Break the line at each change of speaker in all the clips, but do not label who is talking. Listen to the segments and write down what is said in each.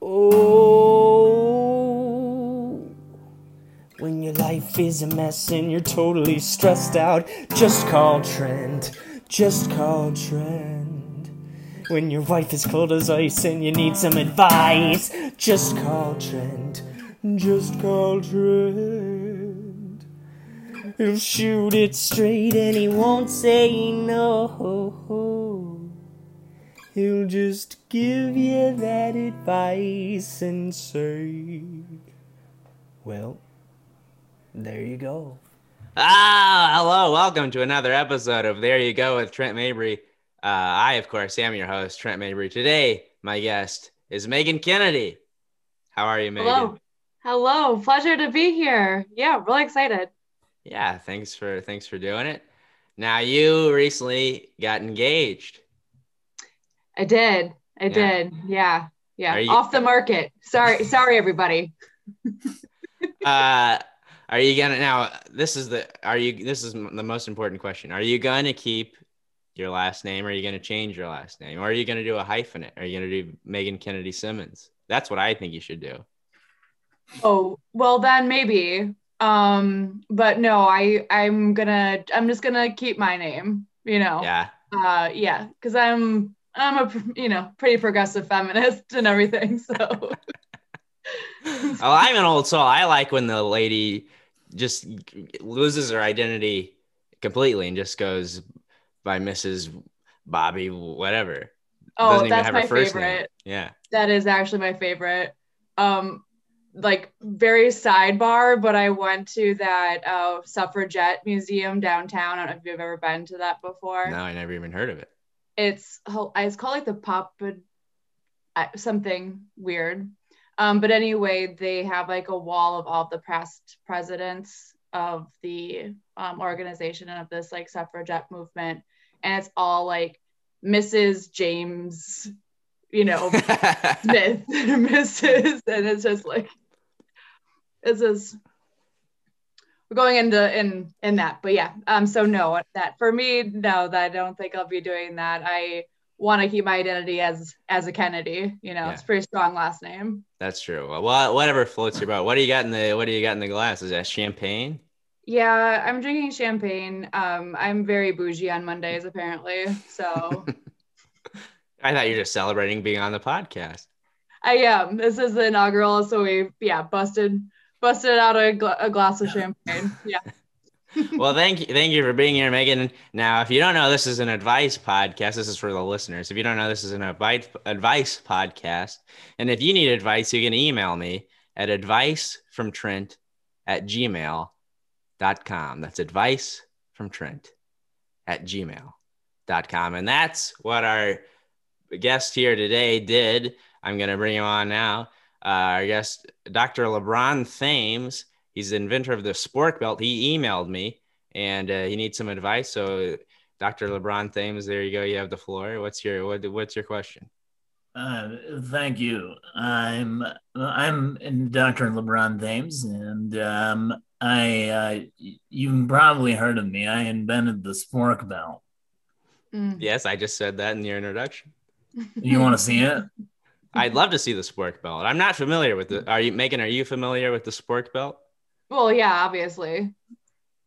Oh, when your life is a mess and you're totally stressed out, just call Trent. Just call Trent. When your wife is cold as ice and you need some advice, just call Trent. Just call Trent. He'll shoot it straight and he won't say no. He'll just give you that advice and say, Well, there you go.
Ah, hello. Welcome to another episode of There You Go with Trent Mabry. Uh, I, of course, am your host, Trent Mabry. Today, my guest is Meghann Kennedy. How are you, Meghann?
Hello. Hello. Pleasure to be here. Yeah, really excited.
Yeah, thanks for thanks for doing it. Now you recently got engaged.
I did. I
Yeah.
did. Yeah. Yeah.
You-
Off the market. Sorry. Sorry, everybody.
Uh, are you gonna now? This is the are you? This is the most important question. Are you gonna keep your last name? Or are you gonna change your last name? Or are you gonna do a hyphenate? Are you gonna do Meghann Kennedy Simmons? That's what I think you should do.
Oh, well then maybe. Um, but no, I I'm gonna I'm just gonna keep my name, you know.
Yeah.
Uh yeah, because I'm I'm a you know pretty progressive feminist and everything. So
oh, I'm an old soul. I like when the lady just loses her identity completely and just goes by Mrs. Bobby, whatever.
oh
Doesn't even
that's
have
my
first name.
favorite.
Yeah.
That is actually my favorite. Um, like very sidebar, but I went to that uh, suffragette museum downtown. I don't know if you've ever been to that before.
No, I never even heard of it.
It's it's called like the pop something weird. Um, but anyway, they have like a wall of all the past presidents of the um, organization and of this like suffragette movement, and it's all like Mrs. James, you know, Smith, Mrs. And it's just like this is we're going into in in that. But yeah, um so no, that for me, no, that I don't think I'll be doing that. I want to keep my identity as as a Kennedy, you know,
Yeah.
it's a pretty strong last name.
That's true. Well, whatever floats your boat. What do you got in the What do you got in the glass? Is that champagne?
Yeah, I'm drinking champagne. Um I'm very bougie on Mondays apparently. So
I thought you were just celebrating being on the podcast.
I am. This is the inaugural, so we yeah, busted busted out a, gla- a glass of champagne. Yeah.
well, thank you, thank you for being here, Meghann. Now, if you don't know, this is an advice podcast. This is for the listeners. If you don't know, this is an advice advice podcast. And if you need advice, you can email me at advice from Trent at gmail.com. That's advice from Trent at gmail.com. And that's what our guest here today did. I'm going to bring him on now. Uh, our guest, Dr. LeBron Thames. He's the inventor of the spork belt. He emailed me and uh, he needs some advice. So, Dr. LeBron Thames, there you go. You have the floor. What's your what, What's your question?
Uh, thank you. I'm I'm Dr. LeBron Thames, and um, I uh, you've probably heard of me. I invented the spork belt.
Mm.
Yes, I just said that in your introduction.
You want to see it?
I'd love to see the spork belt. I'm not familiar with it. Are you, Meghann? Are you familiar with the spork belt?
Well, yeah, obviously.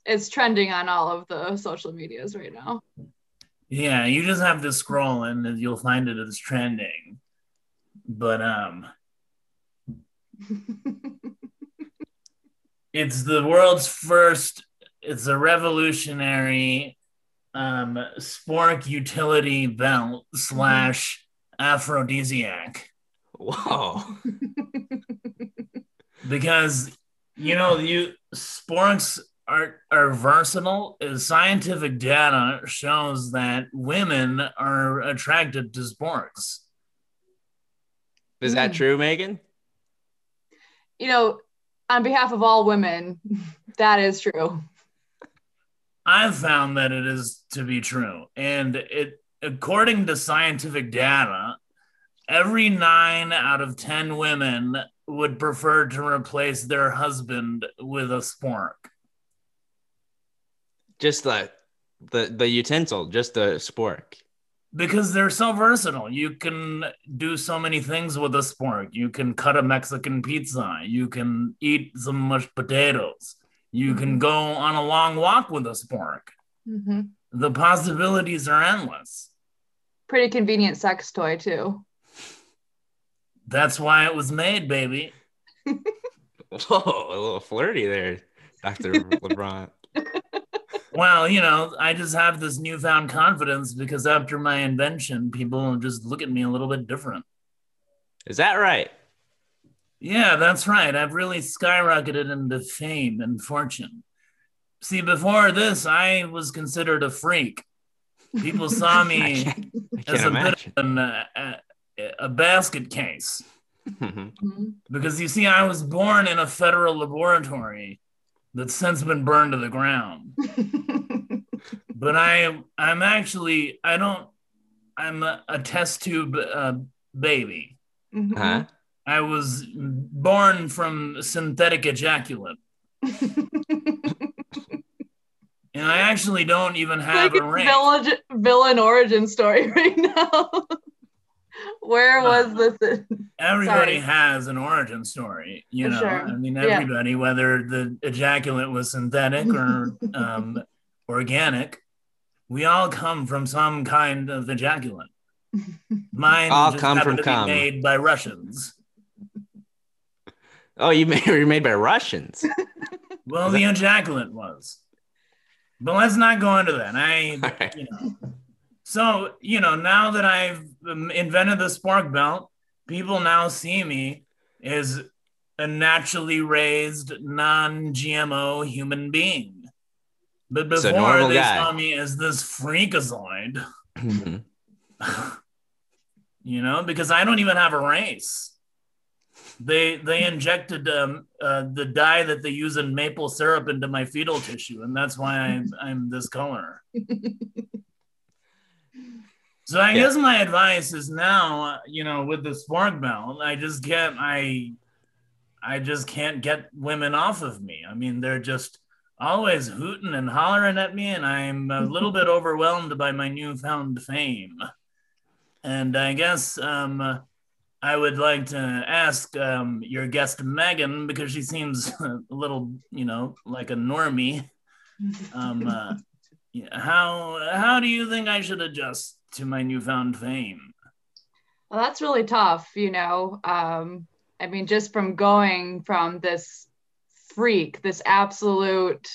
It's trending on all of the social medias right now.
Yeah, you just have to scroll and you'll find it as trending. But um, it's the world's first. It's a revolutionary um, spork utility belt slash aphrodisiac.
Whoa!
because you know you sporks are are versatile scientific data shows that women are attracted to sporks
Is that
Mm.
true, Meghann?
you know, on behalf of all women, that is true.
i've found that it is to be true and it according to scientific data every nine out of ten women would prefer to replace their husband with a spork
Just the the the utensil, just the spork.
because they're so versatile. You can do so many things with a spork. You can cut a Mexican pizza. You can eat some mashed potatoes. You can go on a long walk with a spork.
Mhm.
The possibilities are endless.
Pretty convenient sex toy too.
That's why it was made, baby.
Whoa, a little flirty there, Dr. LeBron.
Well, you know, I just have this newfound confidence because after my invention, people just look at me a little bit different.
Is that right?
Yeah, that's right. I've really skyrocketed into fame and fortune. See, before this, I was considered a freak. People saw
I
me
can't, I
as
can't
a
imagine.
bit of an, uh, a basket case.
Mhm.
Mhm.
Because you see, I was born in a federal laboratory that's since been burned to the ground. But I, I'm actually, I don't, I'm a, a test tube uh, baby.
Mhm.
Huh?
I was born from synthetic ejaculate. And I actually don't even have
like
a
a
ring.
villain, villain origin story right now. Where was this? in-
Everybody
Sorry.
has an origin story, you know.
Sure.
I mean,
Yeah.
everybody, whether the ejaculate was synthetic or um, organic, we all come from some kind of ejaculate. Mine
All
just
come from
to be
cum.
made by Russians.
Oh, you made, were made by Russians.
Well, the ejaculate was. But let's not go into that. I,
All right.
you know. So, you know, now that I've um, invented the spork belt, people now see me as a naturally raised, non GMO human being. But before
normal
they
guy.
saw me as this freakazoid,
Mhm.
you know, because I don't even have a race. They they injected um, uh, the dye that they use in maple syrup into my fetal tissue, and that's why I'm I'm this color. So I
Yeah.
guess my advice is now, uh, you know, with the spork belt, I just can't I I just can't get women off of me. I mean, they're just always hooting and hollering at me, and I'm a little bit overwhelmed by my newfound fame. And I guess um, I would like to ask um, your guest Meghann because she seems a little, you know, like a normie. Um, uh, how how do you think I should adjust to my newfound fame?
Well, that's really tough, you know. Um, I mean, just from going from this freak, this absolute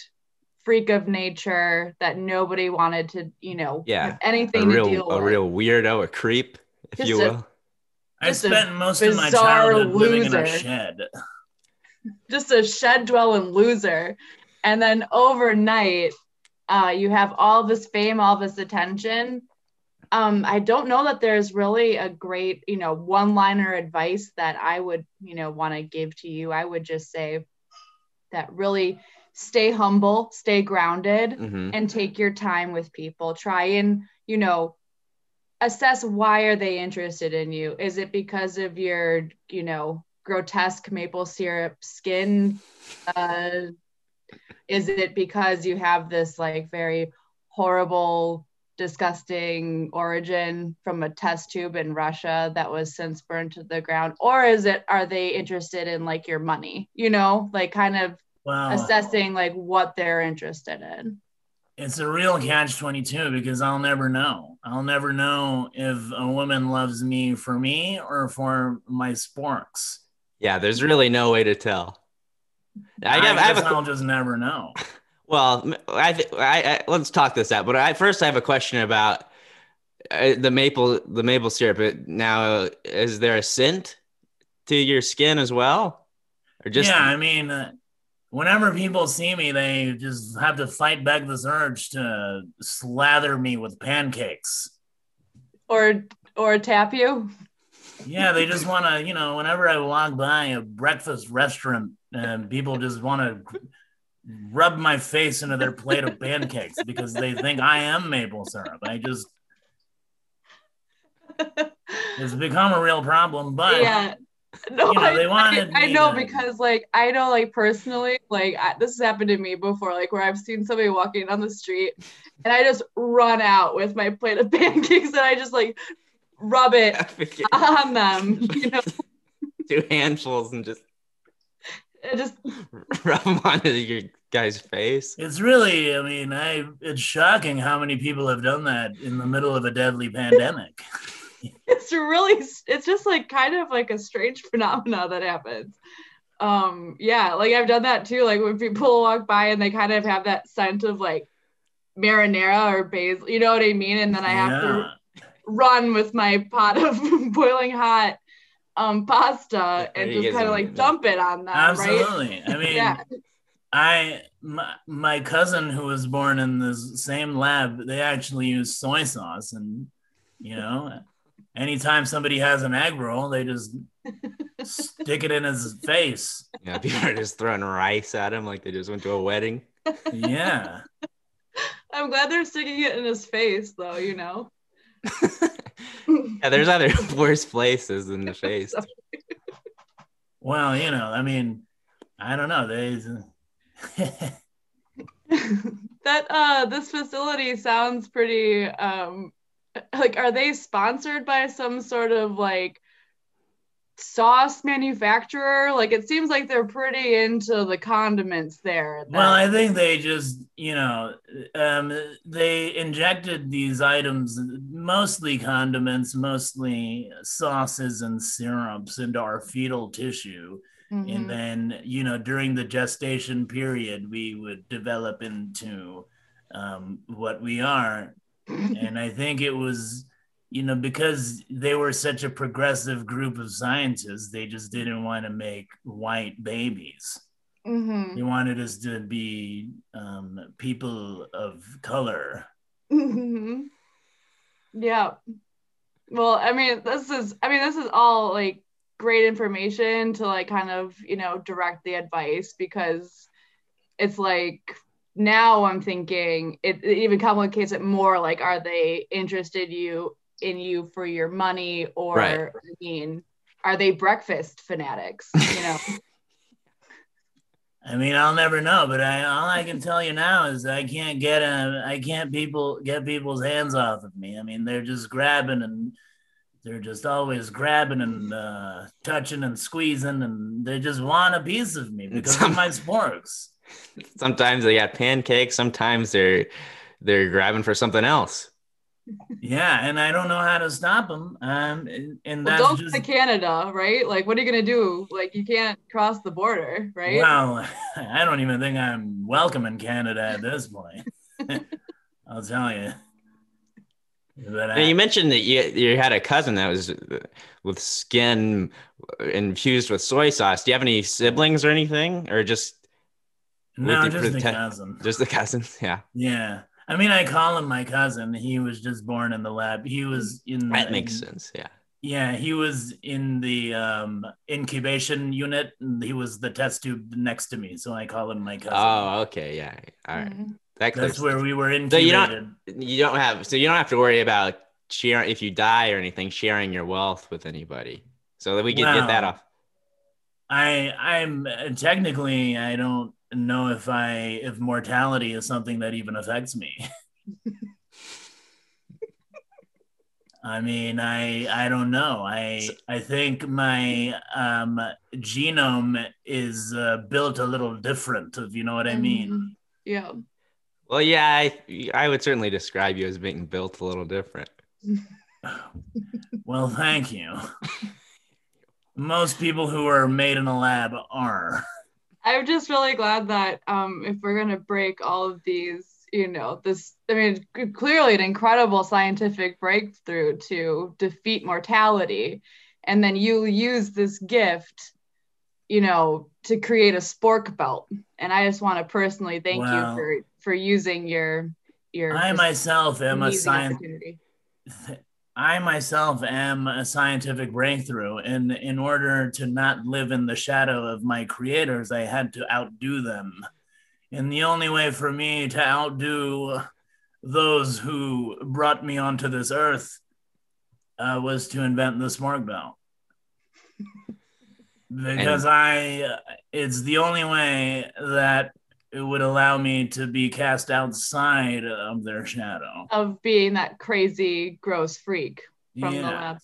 freak of nature that nobody wanted to, you know,
Yeah,
have
A
anything to deal
real, a
with.
real weirdo, a creep, if
Just
you will.
I spent most of my
bizarre
childhood living in a
loser.
shed.
just a shed dwelling loser. And then overnight, uh, you have all this fame, all this attention. Um, I don't know that there's really a great, you know, one liner advice that I would, you know, want to give to you. I would just say that really stay humble, stay grounded,
hmm
and take your time with people. Try and, you know, assess why are they interested in you? Is it because of your, you know, grotesque maple syrup skin? Uh, is it because you have this like very horrible, disgusting origin from a test tube in Russia that was since burned to the ground? Or is it, are they interested in like your money? You know, like kind of
Well,
assessing like what they're interested in.
it's a real catch 22 because I'll never know. I'll never know if a woman loves me for me or for my sporks.
Yeah, there's really no way to tell. I, have, I have a,
I'll just never know.
well. m- I, th- I, I let's talk this out. But I first I have a question about uh, the maple the maple syrup. It- Now, is there a scent to your skin as well, or just
yeah, I mean, uh, whenever people see me, they just have to fight back this urge to slather me with pancakes.
or or tap you
Yeah, they just want to, you know, whenever I walk by a breakfast restaurant and people just want to rub my face into their plate of pancakes because they think I am maple syrup. I just, it's become a real problem. But
yeah No,
You know, they
I,
wanted
I, I know
to-
because like I know like personally like I, this has happened to me before like where I've seen somebody walking down the street and I just run out with my plate of pancakes and I just like rub it on them you know
Two handfuls and just
it just
rub them onto your guy's face.
It's really, I mean, I it's shocking how many people have done that in the middle of a deadly pandemic.
it's really it's just like kind of like a strange phenomena that happens um yeah like i've done that too like when people walk by and they kind of have that scent of like marinara or basil you know what i mean and then i have to run with my pot of boiling hot um pasta and just kind of
are-
like dump it on them right
Absolutely. I mean,
yeah
I my, my cousin who was born in the same lab, they actually use soy sauce, and you know, anytime somebody has an egg roll, they just stick it in his face.
Yeah, people are just throwing rice at him like they just went to a wedding.
Yeah.
i'm glad they're sticking it in his face though you know
yeah, there's other worse places than the face.
Well, you know, I mean, I don't know. They
that uh this facility sounds pretty um like are they sponsored by some sort of like sauce manufacturer like it seems like they're pretty into the condiments there
Well, I think they just, you know, um, they injected these items, mostly condiments, mostly sauces and syrups, into our fetal tissue.
Mhm.
And then, you know, during the gestation period, we would develop into um, what we are. And I think it was, you know, because they were such a progressive group of scientists, they just didn't want to make white babies.
Mhm.
They wanted us to be um, people of color.
Mhm. yeah well i mean this is i mean this is all like great information to like kind of you know direct the advice because it's like now i'm thinking it, it even complicates it more like are they interested you in you for your money or
Right.
i mean are they breakfast fanatics you know
I mean, I'll never know, but I all I can tell you now is I can't get a, I can't people get people's hands off of me. I mean, they're just grabbing and they're just always grabbing and uh, touching and squeezing, and they just want a piece of me because
Some-
of my sporks.
Sometimes they got pancakes. Sometimes they're they're grabbing for something else.
Yeah, and I don't know how to stop them. Um, and, and
well,
that's
don't
just
go to canada right like what are you gonna do like you can't cross the border right
Well, I don't even think I'm welcome in Canada at this point. I'll tell you. But I,
you mentioned that you you had a cousin that was uh, with skin infused with soy sauce. Do you have any siblings or anything, or just
no,
with the
just a
prote-
cousin.
just the cousins? Yeah,
Yeah. I mean, I call him my cousin. He was just born in the lab. He was in
that
the,
makes sense. Yeah.
Yeah, he was in the um, incubation unit. And he was the test tube next to me, so I call him my cousin.
Oh, okay. Yeah. All right.
Mhm.
That.
That's where we were
So
incubated.
you don't you don't have so you don't have to worry about sharing if you die or anything sharing your wealth with anybody. So that we can get that off.
I I'm uh, technically I don't know if I if mortality is something that even affects me. I mean, I I don't know. I
So-
I think my um genome is uh, built a little different. If you know what I mean.
Mhm. yeah
Well, yeah, I I would certainly describe you as being built a little different.
Well, thank you. Most people who are made in a lab are.
I'm just really glad that um, if we're gonna break all of these, you know, this I mean, clearly an incredible scientific breakthrough to defeat mortality, and then you use this gift, you know, to create a spork belt. And I just want to personally thank
Wow.
you for for using your your
I myself am a
opportunity.
I myself am a scientific breakthrough, and in order to not live in the shadow of my creators, I had to outdo them. And the only way for me to outdo those who brought me onto this earth uh, was to invent the spork belt. because I it's the only way that it would allow me to be cast outside of their shadow.
Of being that crazy, gross freak from the lab.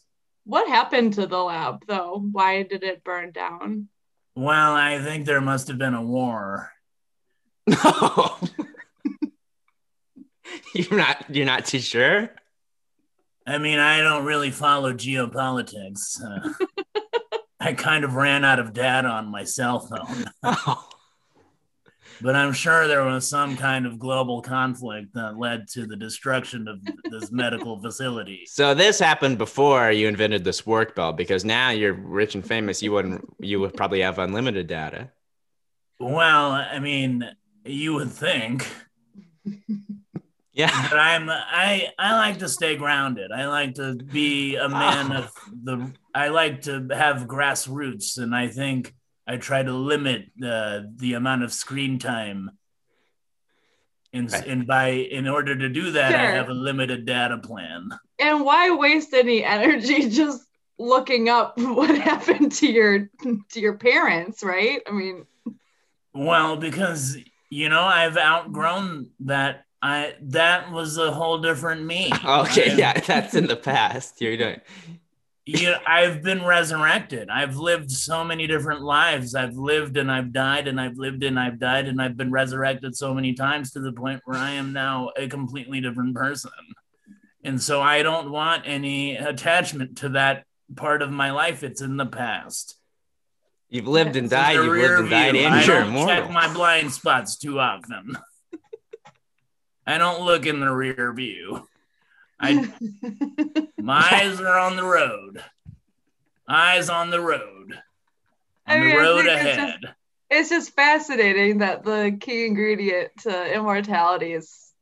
What happened to the lab though? Why did it burn down?
Well, I think there must have been a war.
No. you're not you're not too sure?
I mean, I don't really follow geopolitics. Uh, I kind of ran out of data on my cell phone,
Oh.
But I'm sure there was some kind of global conflict that led to the destruction of this medical facility.
So this happened before you invented this spork belt because now you're rich and famous. You wouldn't you would probably have unlimited data.
Well, I mean, you would think,
Yeah.
but I'm I I like to stay grounded. I like to be a man
Oh.
of the. I like to have grassroots, and I think I try to limit the the amount of screen time. And,
Right.
and by in order to do that, I have a limited data plan.
And why waste any energy just looking up what happened to your to your parents, right? I mean,
Well, because you know I've outgrown that. I that was a whole different me.
Okay,
I-
yeah, that's in the past. You're doing
you I've been resurrected. I've lived so many different lives. I've lived and I've died and I've lived and I've died and I've been resurrected so many times to the point where I am now a completely different person. And so I don't want any attachment to that part of my life. It's in the past.
you've lived and died, you've lived and died,
view.
and
I
you're
don't
immortal.
check my blind spots too often. I don't look in the rear view. I my eyes are on the road. Eyes on the road.
I
On
mean,
the road
think it's
ahead.
it's just fascinating that the key ingredient to immortality is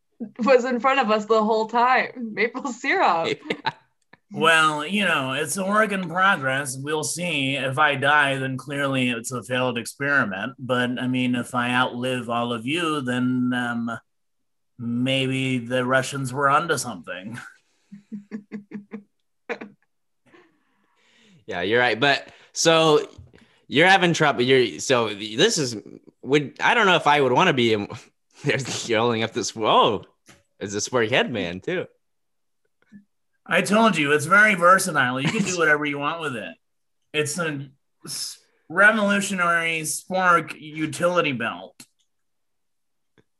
was in front of us the whole time. Maple syrup.
Well, you know, it's a work in progress. We'll see. If I die, then clearly it's a failed experiment. But I mean, if I outlive all of you, then um, maybe the Russians were onto something.
Yeah, you're right. But so you're having trouble. You're so this is would I don't know if I would want to be. in- There's you're holding up this. Whoa, is a spork head man too.
I told you it's very versatile. You can do whatever you want with it. It's a revolutionary spork utility belt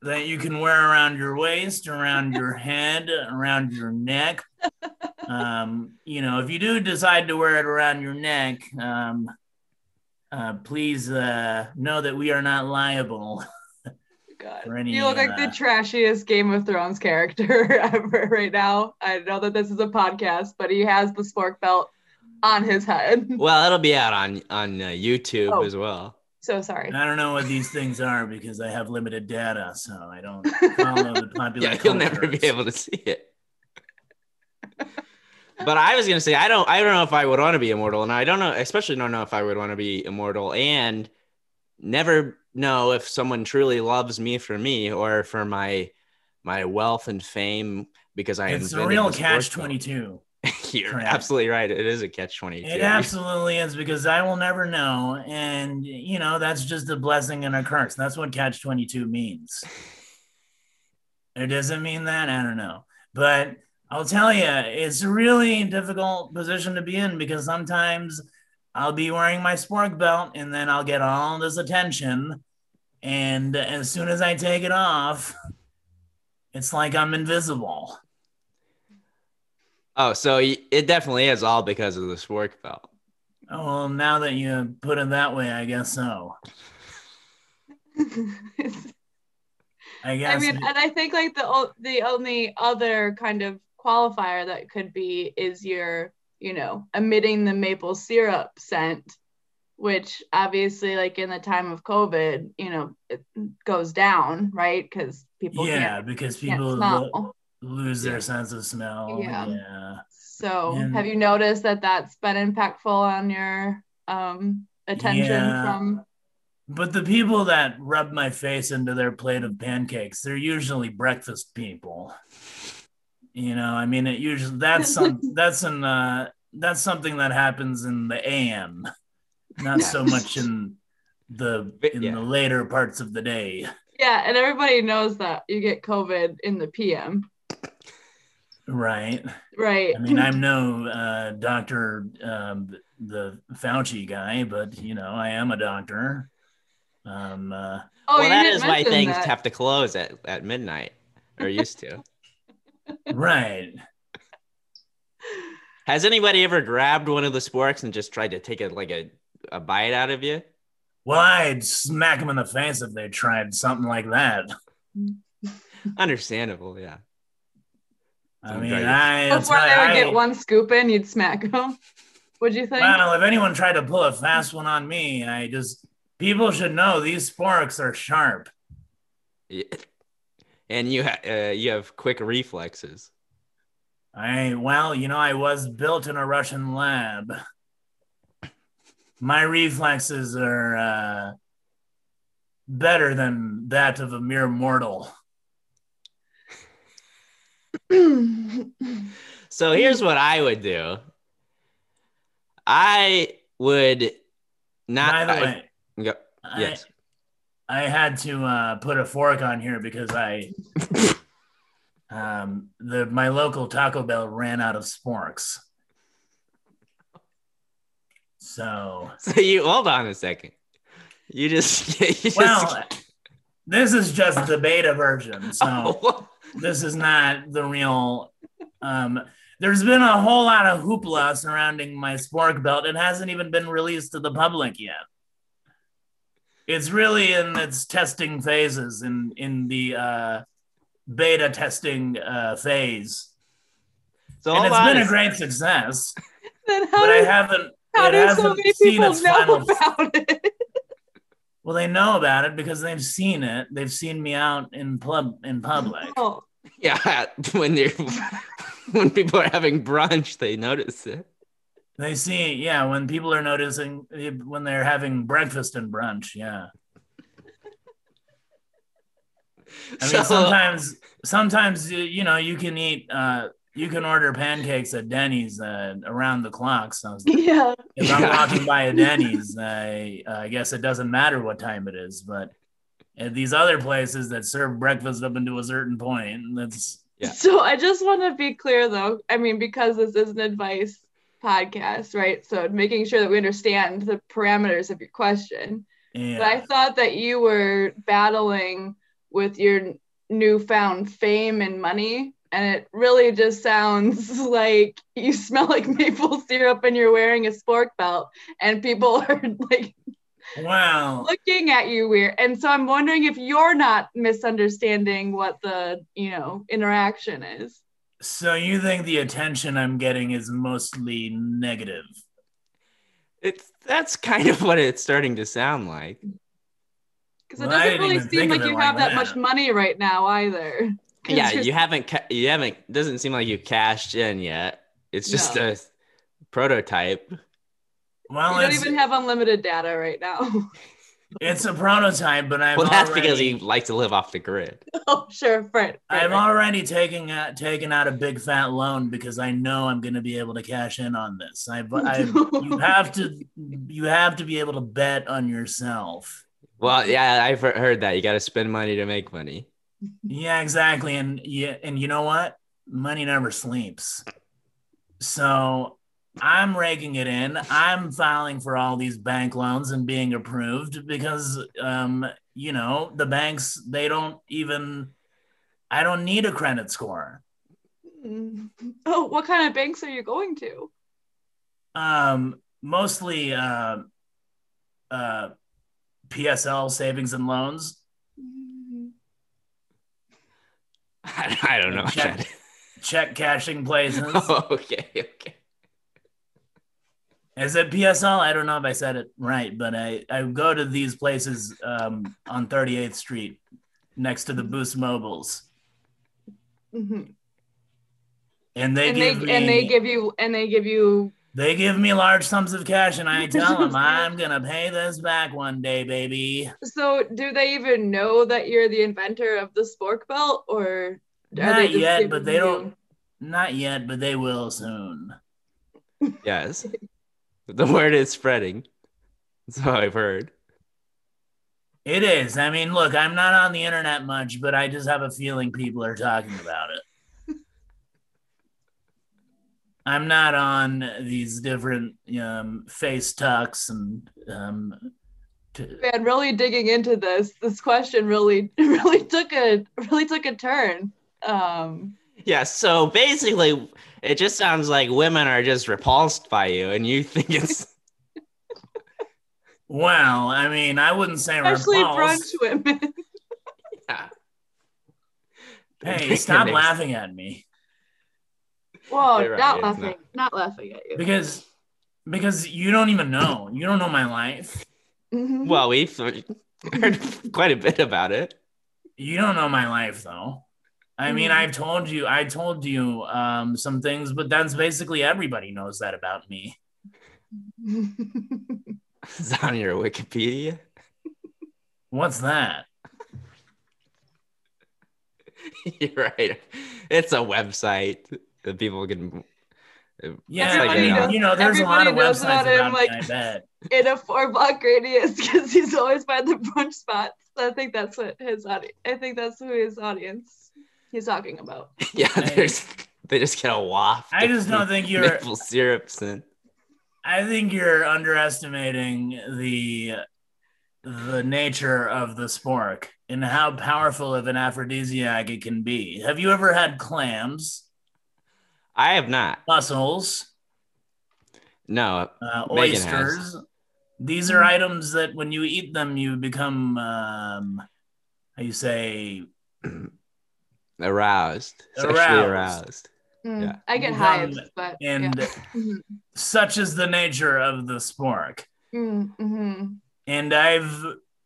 that you can wear around your waist, around your head, around your neck. Um, you know, if you do decide to wear it around your neck, um, uh, please uh, know that we are not liable.
God.
For any,
you look like the
uh,
trashiest Game of Thrones character ever right now. I know that this is a podcast, but he has the spork belt on his head.
Well, it'll be out on on uh, YouTube
Oh.
as well.
So sorry.
I don't know what these things are because I have limited data, so I don't follow the popular.
Yeah, you'll never be able to see it. but I was gonna say I don't I don't know if I would want to be immortal, and I don't know, especially don't know if I would want to be immortal, and never know if someone truly loves me for me or for my my wealth and fame because I am
It's a real
the
catch twenty two.
You're
Correct.
absolutely right. It is a catch twenty two.
It absolutely is because I will never know, and you know that's just a blessing and a curse. That's what catch twenty two means. It doesn't mean that I don't know, but I'll tell you, it's a really difficult position to be in because sometimes I'll be wearing my spork belt and then I'll get all this attention, and as soon as I take it off, it's like I'm invisible.
Oh, so it definitely is all because of the spork belt.
Oh, well, now that you put it that way, I guess so. I guess.
I mean, and I think like the the only other kind of qualifier that could be is your, you know, emitting the maple syrup scent, which obviously, like in the time of COVID, you know, it goes down, right? Because people
yeah,
can't,
because
can't
people lo-
smell.
Lose their sense of smell.
Yeah.
Yeah.
So,
And-
have you noticed that that's been impactful on your um, attention
Yeah.
from?
But the people that rub my face into their plate of pancakes, they're usually breakfast people. You know, I mean, it usually that's some that's an uh, that's something that happens in the AM. not so much in the in
Yeah.
the later parts of the day.
Yeah, and everybody knows that you get COVID in the PM,
Right.
right?
I mean, I'm no uh, doctor, um, the Fauci guy, but you know, I am a doctor. Um, uh,
oh,
well,
you
that
didn't
is why things
that.
have to close at, at midnight, or used to.
right.
Has anybody ever grabbed one of the sporks and just tried to take a like a, a bite out of you?
Well, I'd smack them in the face if they tried something like that.
Understandable, yeah.
I mean,
guy-
I,
Before
tell
they would
I-
get one scoop in, you'd smack them. What'd you think?
Well, if anyone tried to pull a fast one on me, I just people should know these sporks are sharp.
Yeah. And you ha- uh, you have quick reflexes.
I well, you know, I was built in a Russian lab. My reflexes are uh, better than that of a mere mortal.
So here's what I would do. I would not.
By the
I-
way,
go-
I-
yes.
I, had to uh, put a fork on here because I um, the my local Taco Bell ran out of sporks. So
So you hold on a second. You just. You just
well, this is just the beta version. So.
Oh,
this is not the real um there's been a whole lot of hoopla surrounding my spork belt. It hasn't even been released to the public yet. It's really in its testing phases in in the uh beta testing uh phase.
So
and
hold
it's
on
been
a
great success
then how,
but i
do,
haven't
how
it
do so
hasn't
many
seen
people
its
know
final
about it?
Well they know about it because they've seen it they've seen me out in pub in public
Oh,
Yeah, when they're when people are having brunch, they notice it.
They see, yeah, when people are noticing when they're having breakfast and brunch, yeah. I mean,
So-
sometimes, sometimes you- you know, you can eat, uh, you can order pancakes at Denny's uh, around the clock. So
yeah.
if I'm
Yeah.
walking by a Denny's, I, I guess it doesn't matter what time it is. But at these other places that serve breakfast up into a certain point, that's
Yeah.
So I just want to be clear though. I mean, because this is an advice podcast, right? So making sure that we understand the parameters of your question.
yeah.
But I thought that you were battling with your newfound fame and money. And it really just sounds like you smell like maple syrup and you're wearing a spork belt, and people are like
wow.
looking at you weird. And so I'm wondering if you're not misunderstanding what the, you know, interaction is.
So you think the attention I'm getting is mostly negative?
It's that's kind of what it's starting to sound like.
Because it
Well, I
doesn't really seem like
of it
you
like
have that,
that.
much money right now either. 'Cause
Yeah,
you're-
you haven't ca- you haven't doesn't seem like you cashed in yet. It's just
No.
a prototype.
Well,
you don't even have unlimited data right now.
it's a prototype, but I'm
well, that's
already,
because he likes to live off the grid.
oh, sure, right. right,
I'm
right.
already taking out taking out a big fat loan because I know I'm going to be able to cash in on this. I, I you have to you have to be able to bet on yourself.
Well, yeah, I've heard that you got to spend money to make money.
Yeah, exactly. And yeah, and you know what? Money never sleeps. So I'm raking it in. I'm filing for all these bank loans and being approved because um, you know, the banks they don't even I don't need a credit score.
Oh, what kind of banks are you going to?
Um mostly uh uh PSL savings and loans.
I, I don't know.
Check. check cashing places.
oh, okay, okay.
Is it PSL? I don't know if I said it right, but I, I go to these places um, on 38th Street next to the Boost Mobiles.
Mhm.
And they
and they
give me
and they give you and they give you
they give me large sums of cash and I tell them I'm gonna pay this back one day, baby.
so do they even know that you're the inventor of the spork belt or are they
Not yet, but they
you-
don't not yet, but they will soon.
Yes, the word is spreading. That's what I've heard.
It is. I mean, look, I'm not on the internet much, but I just have a feeling people are talking about it. I'm not on these different um, face tucks and um, t-
Man, really digging into this, this question really, really took a really took a turn. Um,
Yeah, so basically, it just sounds like women are just repulsed by you, and you think it's
well, I mean, I wouldn't say
especially
repulsed.
brunch women.
yeah.
Hey, stop laughing at me
Whoa,
right,
not laughing,
not.
not. laughing at you.
because because you don't even know. You don't know my life.
Mhm.
Well, we've heard quite a bit about it.
You don't know my life though. I mean,
Mhm.
I've told you, I told you um, some things, but that's basically everybody knows that about me.
It's on your Wikipedia.
What's that?
You're right. It's a website that people can.
Yeah,
like, you know,
you know, there's a lot of
everybody knows
websites
about him,
about me,
like-
I bet.
in a four block radius because he's always by the brunch spots. I think that's what his audience. I think that's who his audience he's talking about.
Yeah,
Hey.
there's they just get a waft.
I just don't think you're.
maple syrups and
I think you're underestimating the the nature of the spork and how powerful of an aphrodisiac it can be. Have you ever had clams,
I have not.
mussels,
No,
uh,
Meghann has.
oysters? These are items that when you eat them, you become um, how you say
aroused, sexually
Aroused.
Mm.
Yeah.
I get
Um,
but
and
yeah. Mhm.
such is the nature of the spork.
Mm, mhm.
and I've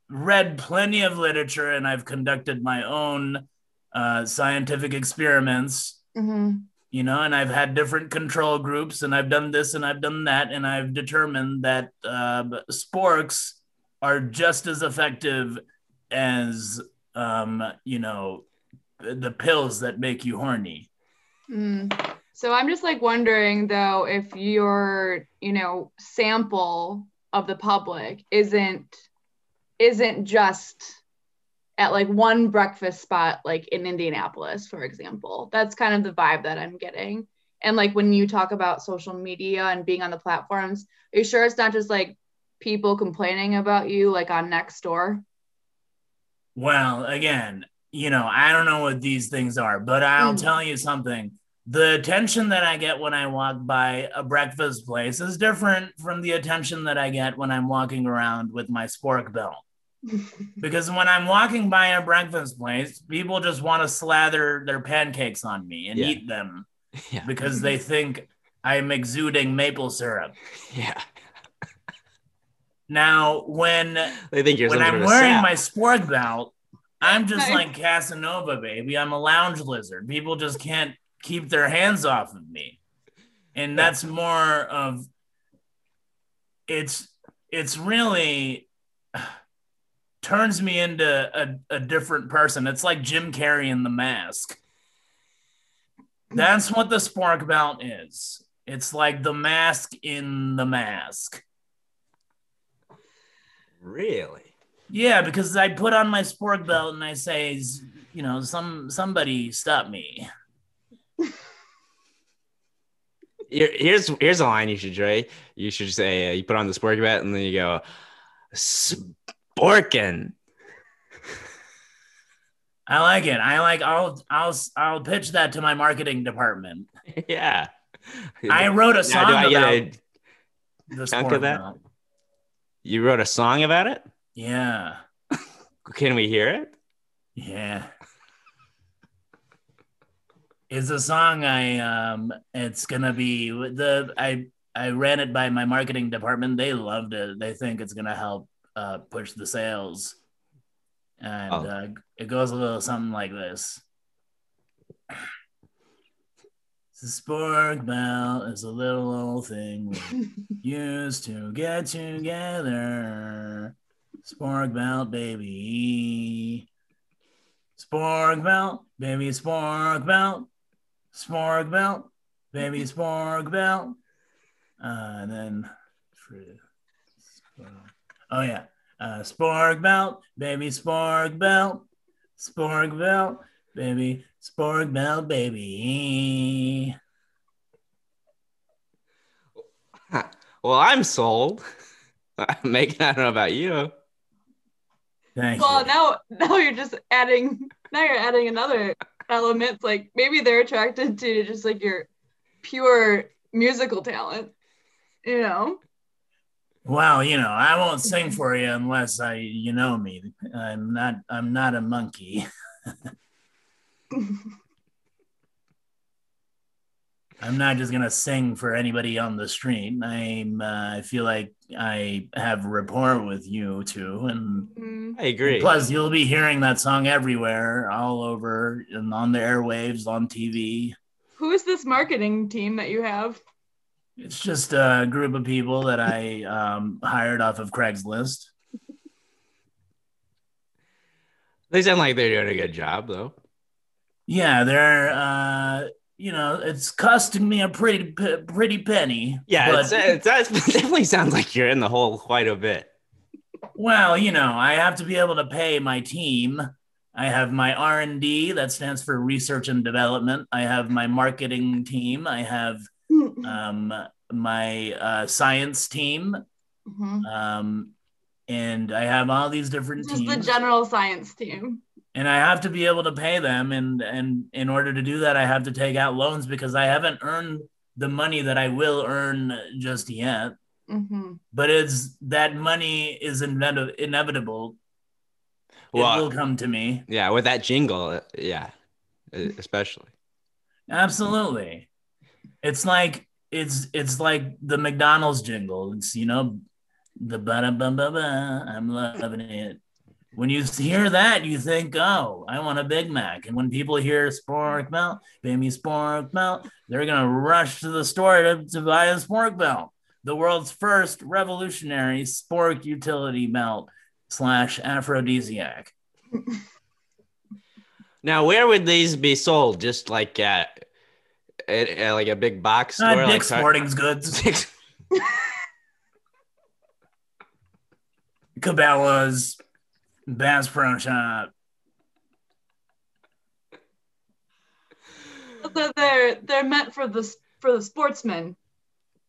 read plenty of literature and I've conducted my own uh, scientific experiments,
Mhm.
You know, and I've had different control groups and I've done this and I've done that, and I've determined that uh, sporks are just as effective as, um, you know, the pills that make you horny.
Mm. So I'm just like wondering though if your, you know, sample of the public isn't isn't just at like one breakfast spot like in Indianapolis, for example. That's kind of the vibe that I'm getting. And like when you talk about social media and being on the platforms, are you sure it's not just like people complaining about you like on next door?
Well, again, you know, I don't know what these things are, but I'll
Mm.
tell you something. The attention that I get when I walk by a breakfast place is different from the attention that I get when I'm walking around with my spork belt. Because when I'm walking by a breakfast place, people just want to slather their pancakes on me and
Yeah.
eat them
Yeah,
because they think I'm exuding maple syrup.
yeah.
Now, when
They think you're
when I'm wearing
sap.
my spork belt, I'm just
Nice.
like Casanova, baby. I'm a lounge lizard. People just can't keep their hands off of me. And that's more of it's it's really turns me into a, a different person. It's like Jim Carrey in the mask. That's what the spork belt is. It's like the mask in the mask.
really.
Yeah, because I put on my spork belt and I say, you know, some somebody stop me.
Here, here's here's a line you should try. You should say uh, you put on the spork belt and then you go sporkin.
I like it. I like. I'll I'll I'll pitch that to my marketing department.
yeah.
I wrote a
Now,
song
do I
about the
chunk of that? you wrote a song about it?
Yeah,
Can we hear it?
yeah. It's a song. I um. It's gonna be the I I ran it by my marketing department. They loved it. They think it's gonna help uh, push the sales. And
Oh.
uh, it goes a little something like this. The spork belt is a little old thing we used to get together. Spork belt, baby. Spork belt, baby, spork belt. Spork belt, baby, spork belt. Uh, and then for Oh yeah. Uh, spork belt, baby spork belt, spork belt, baby spork belt, baby.
Well, I'm sold. Meghann, I don't know about you.
Thank
Well,
you.
now now you're just adding now you're adding another element. Like maybe they're attracted to just like your pure musical talent. You know?
Well, you know, I won't sing for you unless I, you know me. I'm not. I'm not a monkey. I'm not just gonna sing for anybody on the street. I'm. Uh, I feel like I have rapport with you two, and
Mm.
I agree.
plus you'll be hearing that song everywhere, all over, and on the airwaves, on TV.
Who is this marketing team that you have?
It's just a group of people that I um, hired off of Craigslist.
They sound like they're doing a good job, though.
Yeah, they're uh you know, it's costing me a pretty pretty penny.
Yeah,
but,
it does it definitely sounds like you're in the hole quite a bit.
well, you know, I have to be able to pay my team. I have my R&D that stands for research and development. I have my marketing team. I have um my uh science team.
Mhm.
Um and I have all these different
Just
teams.
the general science team.
and I have to be able to pay them and and in order to do that I have to take out loans because I haven't earned the money that I will earn just yet
hmm
but it's that money is inev- inevitable it will come to me
yeah, with that jingle, uh, yeah, especially.
absolutely it's like it's it's like the McDonald's jingle it's you know the ba ba ba ba I'm loving it when you hear that, you think, "Oh, I want a Big Mac." And when people hear "Spork Belt," baby Spork Belt, they're gonna rush to the store to, to buy a Spork Belt, the world's first revolutionary spork utility belt slash aphrodisiac.
Now, where would these be sold? Just like at, at, at like a big box
Uh,
store,
Dick's
like
Sporting Goods,
Dick's-
Cabela's, Bass Pro Shop.
So they're they're meant for the for the sportsmen,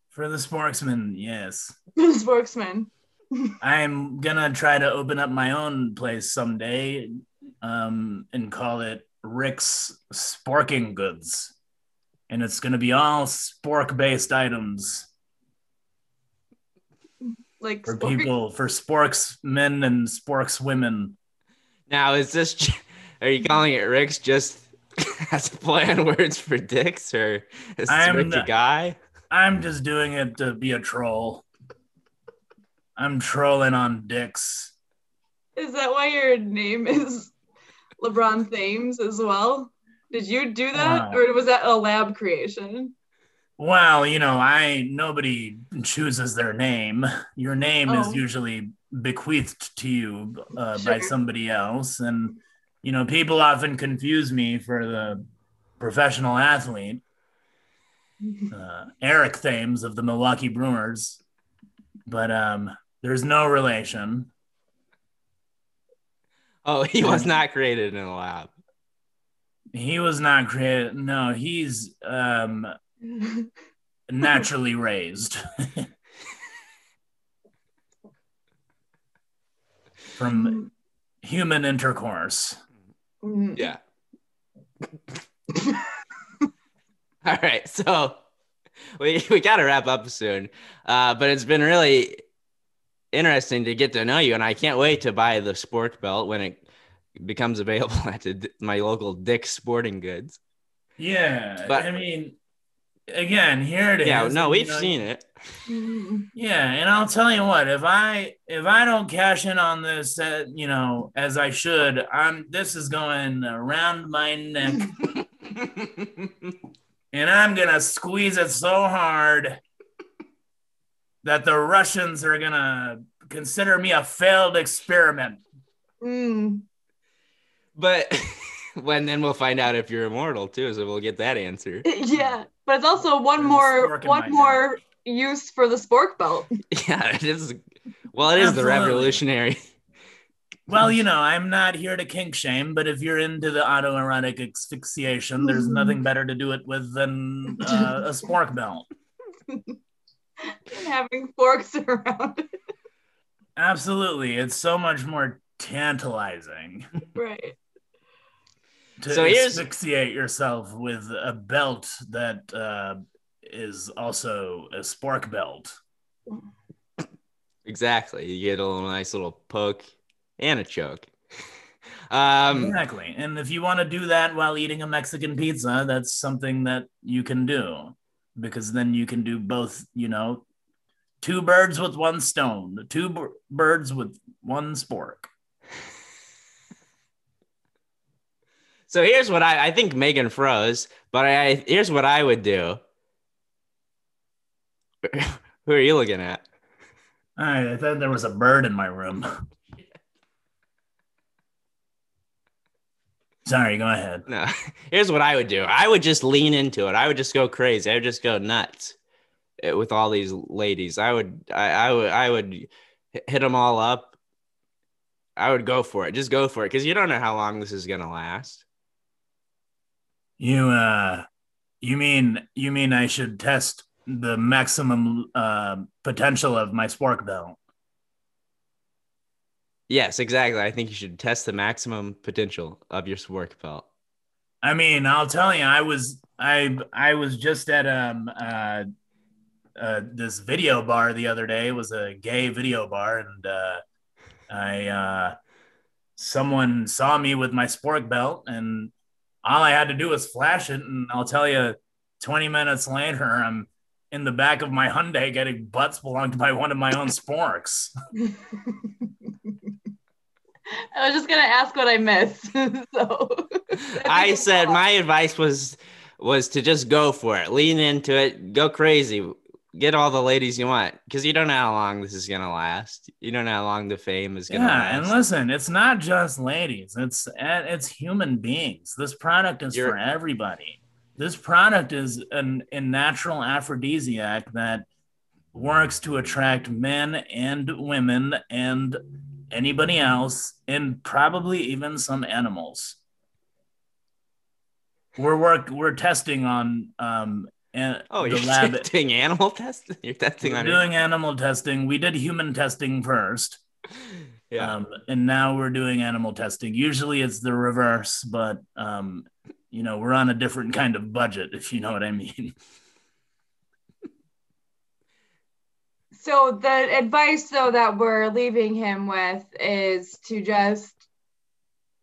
For the sportsmen, yes.
for the sportsmen.
I'm gonna try to open up my own place someday, um, and call it Rick's Sporking Goods, and it's gonna be all spork-based items
Like
for
sport-
people, for sporks men and sporks women.
now, is this? Are you calling it Rick's just as a play on words for dicks, or is
I'm
Rick a guy?
I'm just doing it to be a troll. I'm trolling on dicks.
Is that why your name is LeBron Thames as well? Did you do that,
Wow.
or was that a lab creation?
Well, you know, I nobody chooses their name. Your name
Oh.
is usually bequeathed to you uh, by somebody else, and you know, people often confuse me for the professional athlete, uh, Eric Thames of the Milwaukee Brewers, but um, there's no relation.
Oh, he was not created in a lab.
He was not created. No, he's um, naturally raised from human intercourse.
Mm.
Yeah. All right, so we we got to wrap up soon, uh, but it's been really interesting to get to know you, and I can't wait to buy the spork belt when it becomes available at the, my local Dick's Sporting Goods.
Yeah,
But-
I mean, again, here it is.
Yeah, no, we've
know,
seen it.
Mm.
Yeah, and I'll tell you what, if I if I don't cash in on this, uh, you know, as I should, I'm this is going around my neck, and I'm gonna squeeze it so hard that the Russians are gonna consider me a failed experiment.
Mm.
But when then we'll find out if you're immortal too, so we'll get that answer.
Yeah, but it's also one
There's
more
spork in my
one more use for the spork belt.
Yeah, it is Well, it is the revolutionary.
Well, you know, I'm not here to kink shame, but if you're into the autoerotic asphyxiation, there's nothing better to do it with than uh, a spork belt.
having forks around.
Absolutely. It's so much more tantalizing
right.
To
So
asphyxiate yourself with a belt that uh, is also a spork belt.
Exactly. You get a little nice little poke and a choke. Um,
exactly. And if you want to do that while eating a Mexican pizza, that's something that you can do because then you can do both, you know, two birds with one stone, two b- birds with one spork.
So here's what I I think Meghann froze, but I here's what I would do. Who are you looking at?
All right, I thought there was a bird in my room. Sorry, go ahead.
No, here's what I would do. I would just lean into it. I would just go crazy. I would just go nuts eh, with all these ladies. I would, I, I would, I would hit them all up. I would go for it. Just go for it because you don't know how long this is gonna last.
You uh you mean you mean I should test the maximum uh potential of my spork belt?
Yes, exactly. I think you should test the maximum potential of your spork belt.
I mean, I'll tell you, I was I I was just at um uh, uh this video bar the other day. It was a gay video bar, and uh, I uh, someone saw me with my spork belt, and all I had to do was flash it, and I'll tell you, twenty minutes later, I'm in the back of my Hyundai getting butts belonged by one of my own sporks.
I was just gonna ask what I missed. so
I said my advice was was to just go for it, lean into it, go crazy, get all the ladies you want because you don't know how long this is gonna last. You don't know how long the fame is gonna
Yeah,
last.
and listen, it's not just ladies; it's it's human beings. This product is
You're-
for everybody. This product is an, a natural aphrodisiac that works to attract men and women and anybody else, and probably even some animals. We're work we're testing on um and
oh, you're
lab
doing animal testing. You're testing
we're
on
doing animal testing. We did human testing first.
yeah.
Um, and now we're doing animal testing. Usually it's the reverse, but um, you know, we're on a different kind of budget, if you know what I mean.
So the advice though that we're leaving him with is to just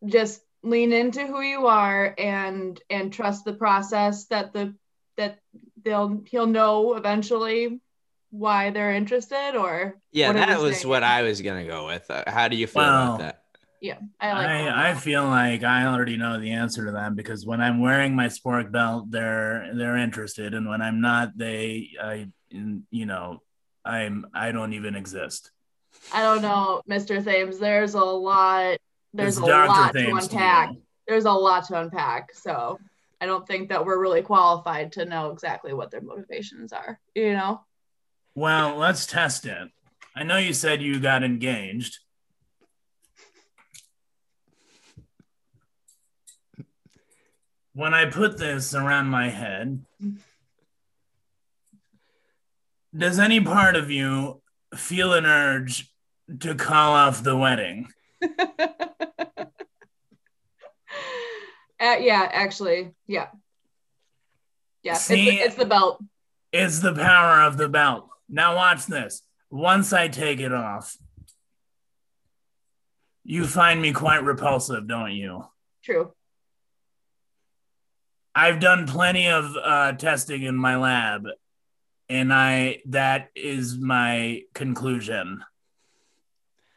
just lean into who you are and and trust the process that the that they'll he'll know eventually why they're interested or
yeah, that was
saying?
what I was gonna go with. Uh, how do you feel
Well,
about that?
yeah I like.
I, I feel like I already know the answer to that because when I'm wearing my spork belt, they're they're interested, and when I'm not, they I you know I'm I don't even exist.
I don't know Mr. Thames there's a lot there's
It's
a
Dr.
lot to
Thames to
unpack
you.
there's a lot to unpack so I don't think that we're really qualified to know exactly what their motivations are you know
Well, let's test it. I know you said you got engaged. When I put this around my head, does any part of you feel an urge to call off the wedding?
uh, yeah, actually, yeah, yeah. It's,
See-
it's the belt.
It's the power of the belt. Now, watch this. Once I take it off, you find me quite repulsive, don't you?
True.
I've done plenty of uh, testing in my lab, and I that is my conclusion.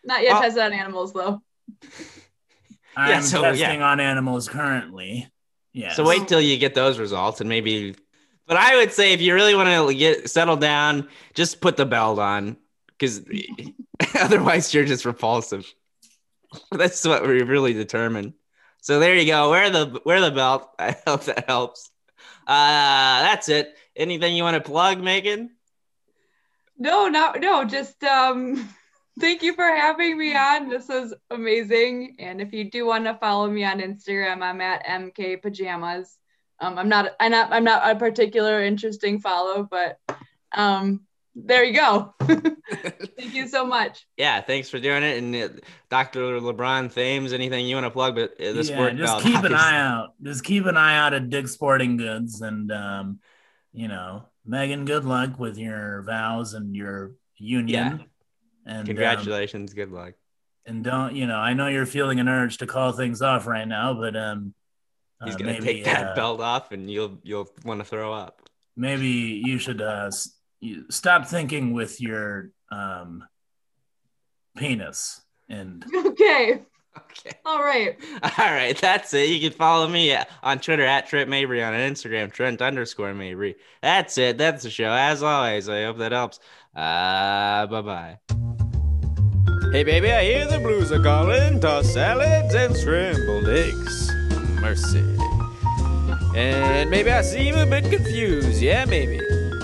Not yet
Oh.
tested on animals though.
I'm
Yeah, so, yeah.
testing on animals currently. Yeah.
So wait till you get those results and maybe. But I would say if you really want to get settled down, just put the belt on because otherwise you're just repulsive. That's what we really determined. So there you go. Wear the wear the belt. I hope that helps. Uh, that's it. Anything you want to plug, Meghann?
No, not no. Just um, Thank you for having me on. This is amazing. And if you do want to follow me on Instagram, I'm at MK Pajamas. Um, I'm not I'm not I'm not a particular interesting follow, but um, there you go. Thank you so much.
Yeah, thanks for doing it. And uh, Dr. LeBron Thames, anything you want to plug? But uh, the
yeah,
spork
just
belt,
keep an eye out. Just keep an eye out at Dick Sporting Goods, and um, you know, Meghann, good luck with your vows and your union. And um,
Congratulations. Good luck.
and don't you know? I know you're feeling an urge to call things off right now, but um,
He's
uh,
gonna
maybe,
take that
uh,
belt off, and you'll you'll want to throw up.
maybe you should uh, s- you stop thinking with your um, penis and
Okay.
Okay.
All right.
All right, that's it. You can follow me at- on Twitter at Trent Mabry on Instagram, Trent underscore Mabry. That's it. That's the show. As always, I hope that helps. Uh, bye bye.
Hey baby, I hear the blues are calling. Toss salads and scrambled eggs. Mercy. And maybe I seem a bit confused. Yeah, maybe.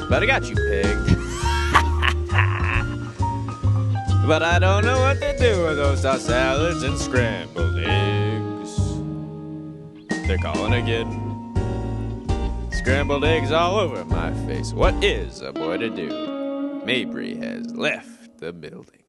But I got you pegged. but I don't know what to do with those tossed salads and scrambled eggs. They're calling again. Scrambled eggs all over my face. What is a boy to do? Mabry has left the building.